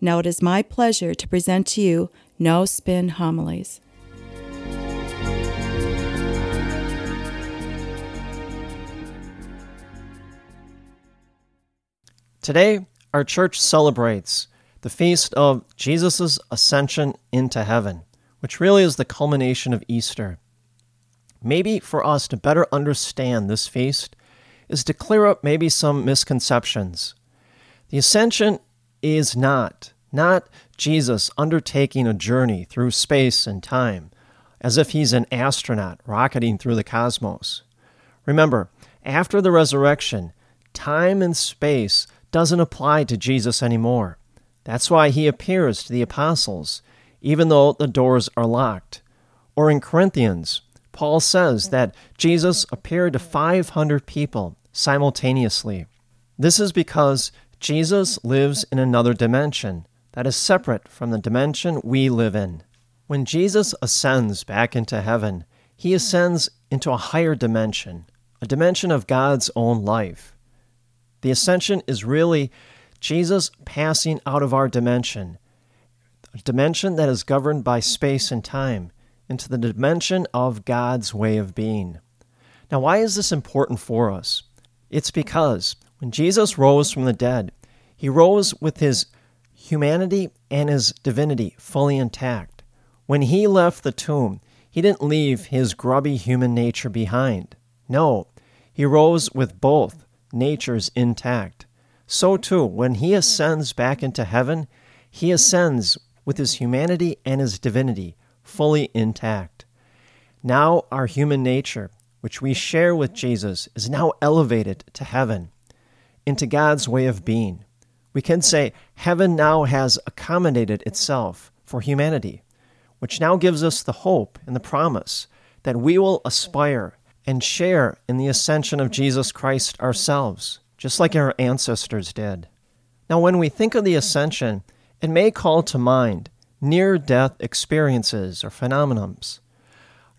Now it is my pleasure to present to you No Spin Homilies. Today, our church celebrates the feast of Jesus' ascension into heaven, which really is the culmination of Easter. Maybe for us to better understand this feast is to clear up maybe some misconceptions. The ascension is not, not Jesus undertaking a journey through space and time, as if he's an astronaut rocketing through the cosmos. Remember, after the resurrection, time and space doesn't apply to Jesus anymore. That's why he appears to the apostles, even though the doors are locked. Or in Corinthians, Paul says that Jesus appeared to 500 people simultaneously. This is because Jesus lives in another dimension that is separate from the dimension we live in. When Jesus ascends back into heaven, he ascends into a higher dimension, a dimension of God's own life. The ascension is really Jesus passing out of our dimension, a dimension that is governed by space and time, into the dimension of God's way of being. Now, why is this important for us? It's because when Jesus rose from the dead, he rose with his humanity and his divinity fully intact. When he left the tomb, he didn't leave his grubby human nature behind. No, he rose with both natures intact. So too, when he ascends back into heaven, he ascends with his humanity and his divinity fully intact. Now, our human nature, which we share with Jesus, is now elevated to heaven into God's way of being. We can say heaven now has accommodated itself for humanity, which now gives us the hope and the promise that we will aspire and share in the ascension of Jesus Christ ourselves, just like our ancestors did. Now, when we think of the ascension, it may call to mind near death experiences or phenomenons.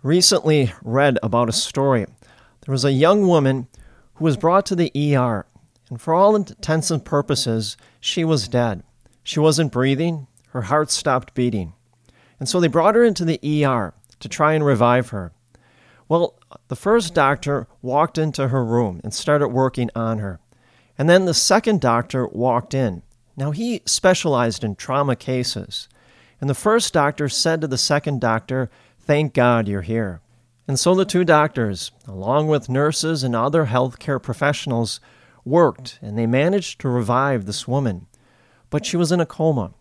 Recently read about a story. There was a young woman who was brought to the ER and for all intents and purposes, she was dead. She wasn't breathing, her heart stopped beating. And so they brought her into the ER to try and revive her. Well, the first doctor walked into her room and started working on her. And then the second doctor walked in. Now, he specialized in trauma cases. And the first doctor said to the second doctor, Thank God you're here. And so the two doctors, along with nurses and other healthcare professionals, worked and they managed to revive this woman. But she was in a coma.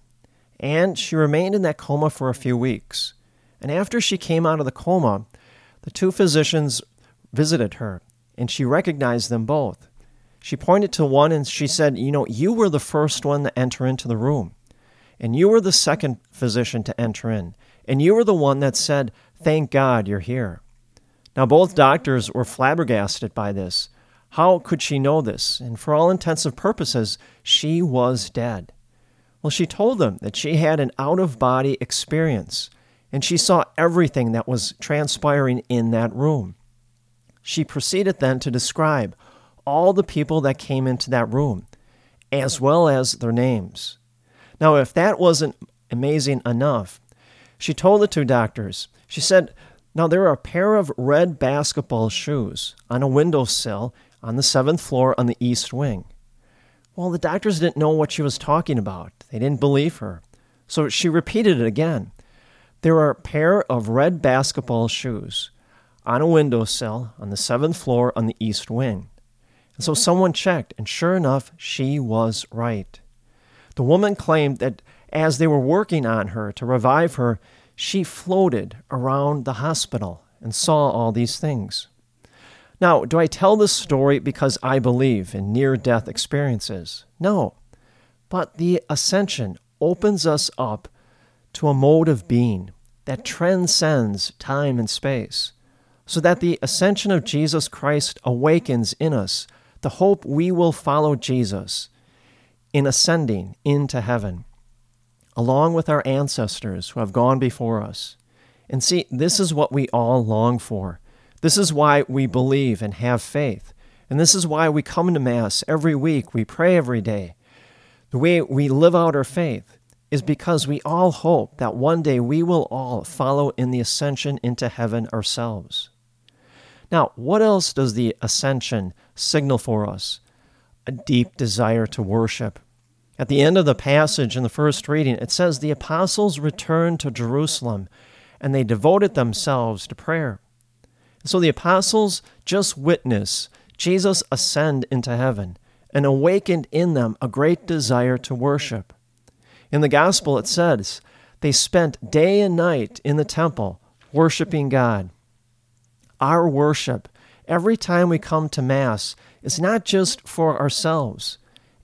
And she remained in that coma for a few weeks. And after she came out of the coma, the two physicians visited her and she recognized them both. She pointed to one and she said, You know, you were the first one to enter into the room. And you were the second physician to enter in. And you were the one that said, Thank God you're here. Now, both doctors were flabbergasted by this. How could she know this? And for all intents and purposes, she was dead. Well, she told them that she had an out of body experience and she saw everything that was transpiring in that room. She proceeded then to describe all the people that came into that room, as well as their names. Now, if that wasn't amazing enough, she told the two doctors, she said, Now there are a pair of red basketball shoes on a windowsill on the seventh floor on the east wing. Well, the doctors didn't know what she was talking about. They didn't believe her. So she repeated it again. There are a pair of red basketball shoes on a windowsill on the seventh floor on the east wing. And so someone checked, and sure enough, she was right. The woman claimed that as they were working on her to revive her, she floated around the hospital and saw all these things. Now, do I tell this story because I believe in near death experiences? No. But the ascension opens us up to a mode of being that transcends time and space, so that the ascension of Jesus Christ awakens in us the hope we will follow Jesus in ascending into heaven, along with our ancestors who have gone before us. And see, this is what we all long for. This is why we believe and have faith. And this is why we come to Mass every week, we pray every day. The way we live out our faith is because we all hope that one day we will all follow in the ascension into heaven ourselves. Now, what else does the ascension signal for us? A deep desire to worship. At the end of the passage in the first reading, it says the apostles returned to Jerusalem and they devoted themselves to prayer. So the apostles just witness Jesus ascend into heaven and awakened in them a great desire to worship. In the gospel, it says they spent day and night in the temple worshiping God. Our worship, every time we come to Mass, is not just for ourselves.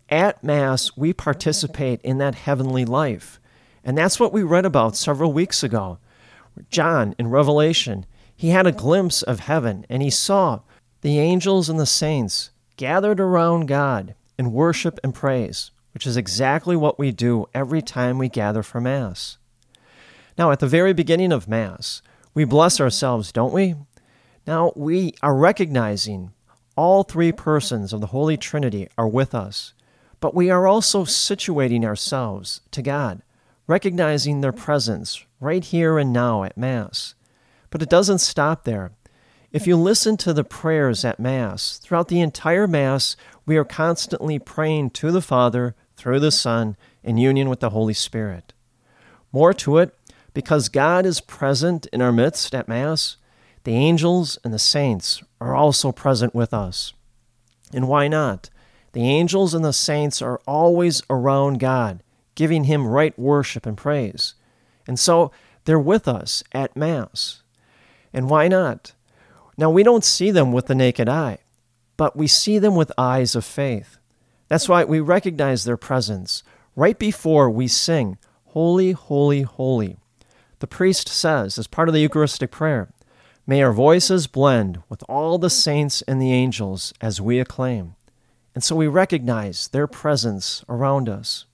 At Mass, we participate in that heavenly life. And that's what we read about several weeks ago. John in Revelation, he had a glimpse of heaven and he saw the angels and the saints gathered around God in worship and praise which is exactly what we do every time we gather for Mass. Now, at the very beginning of Mass, we bless ourselves, don't we? Now, we are recognizing all three persons of the Holy Trinity are with us, but we are also situating ourselves to God, recognizing their presence right here and now at Mass. But it doesn't stop there. If you listen to the prayers at Mass, throughout the entire Mass, we are constantly praying to the Father through the Son in union with the Holy Spirit. More to it, because God is present in our midst at Mass, the angels and the saints are also present with us. And why not? The angels and the saints are always around God, giving Him right worship and praise. And so they're with us at Mass. And why not? Now, we don't see them with the naked eye, but we see them with eyes of faith. That's why we recognize their presence right before we sing, Holy, Holy, Holy. The priest says, as part of the Eucharistic prayer, May our voices blend with all the saints and the angels as we acclaim. And so we recognize their presence around us.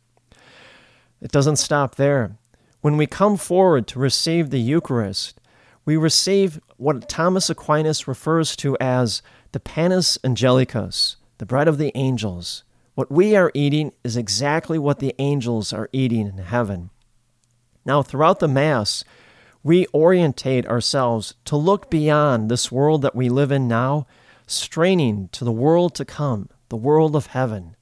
It doesn't stop there. When we come forward to receive the Eucharist, we receive what Thomas Aquinas refers to as the panis angelicus, the bread of the angels. What we are eating is exactly what the angels are eating in heaven. Now, throughout the Mass, we orientate ourselves to look beyond this world that we live in now, straining to the world to come, the world of heaven.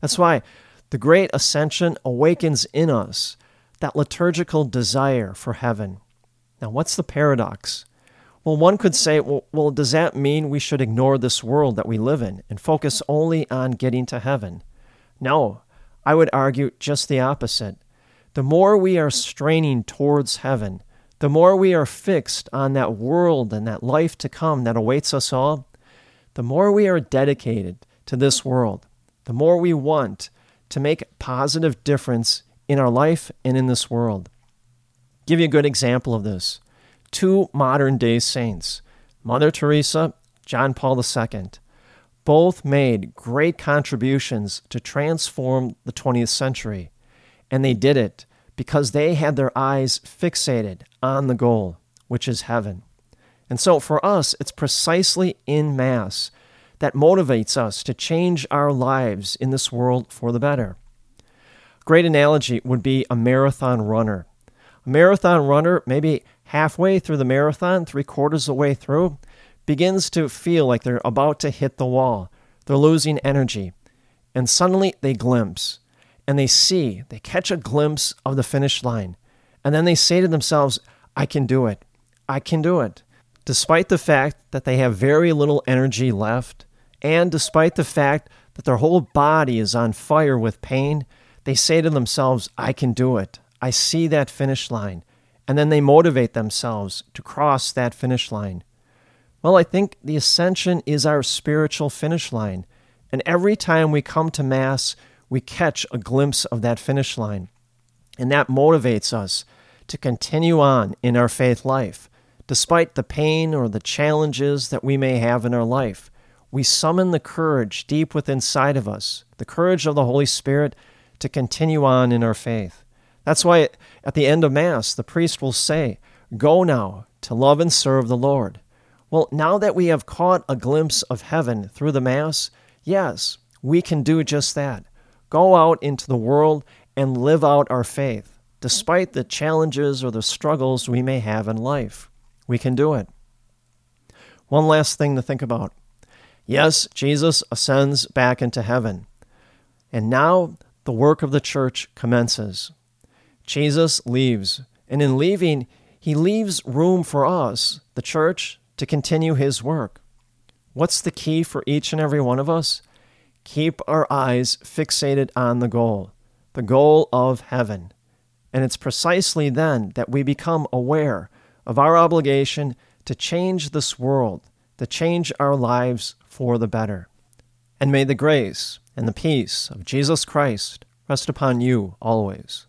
That's why the great ascension awakens in us that liturgical desire for heaven. Now, what's the paradox? Well, one could say, well, well, does that mean we should ignore this world that we live in and focus only on getting to heaven? No, I would argue just the opposite. The more we are straining towards heaven, the more we are fixed on that world and that life to come that awaits us all, the more we are dedicated to this world, the more we want to make a positive difference in our life and in this world give you a good example of this. Two modern day saints, Mother Teresa, John Paul II, both made great contributions to transform the 20th century. And they did it because they had their eyes fixated on the goal, which is heaven. And so for us, it's precisely in Mass that motivates us to change our lives in this world for the better. Great analogy would be a marathon runner a marathon runner, maybe halfway through the marathon, three quarters of the way through, begins to feel like they're about to hit the wall. They're losing energy. And suddenly they glimpse and they see, they catch a glimpse of the finish line. And then they say to themselves, I can do it. I can do it. Despite the fact that they have very little energy left, and despite the fact that their whole body is on fire with pain, they say to themselves, I can do it. I see that finish line. And then they motivate themselves to cross that finish line. Well, I think the ascension is our spiritual finish line. And every time we come to Mass, we catch a glimpse of that finish line. And that motivates us to continue on in our faith life. Despite the pain or the challenges that we may have in our life, we summon the courage deep within inside of us, the courage of the Holy Spirit to continue on in our faith. That's why at the end of Mass, the priest will say, Go now to love and serve the Lord. Well, now that we have caught a glimpse of heaven through the Mass, yes, we can do just that. Go out into the world and live out our faith, despite the challenges or the struggles we may have in life. We can do it. One last thing to think about. Yes, Jesus ascends back into heaven. And now the work of the church commences. Jesus leaves, and in leaving, he leaves room for us, the church, to continue his work. What's the key for each and every one of us? Keep our eyes fixated on the goal, the goal of heaven. And it's precisely then that we become aware of our obligation to change this world, to change our lives for the better. And may the grace and the peace of Jesus Christ rest upon you always.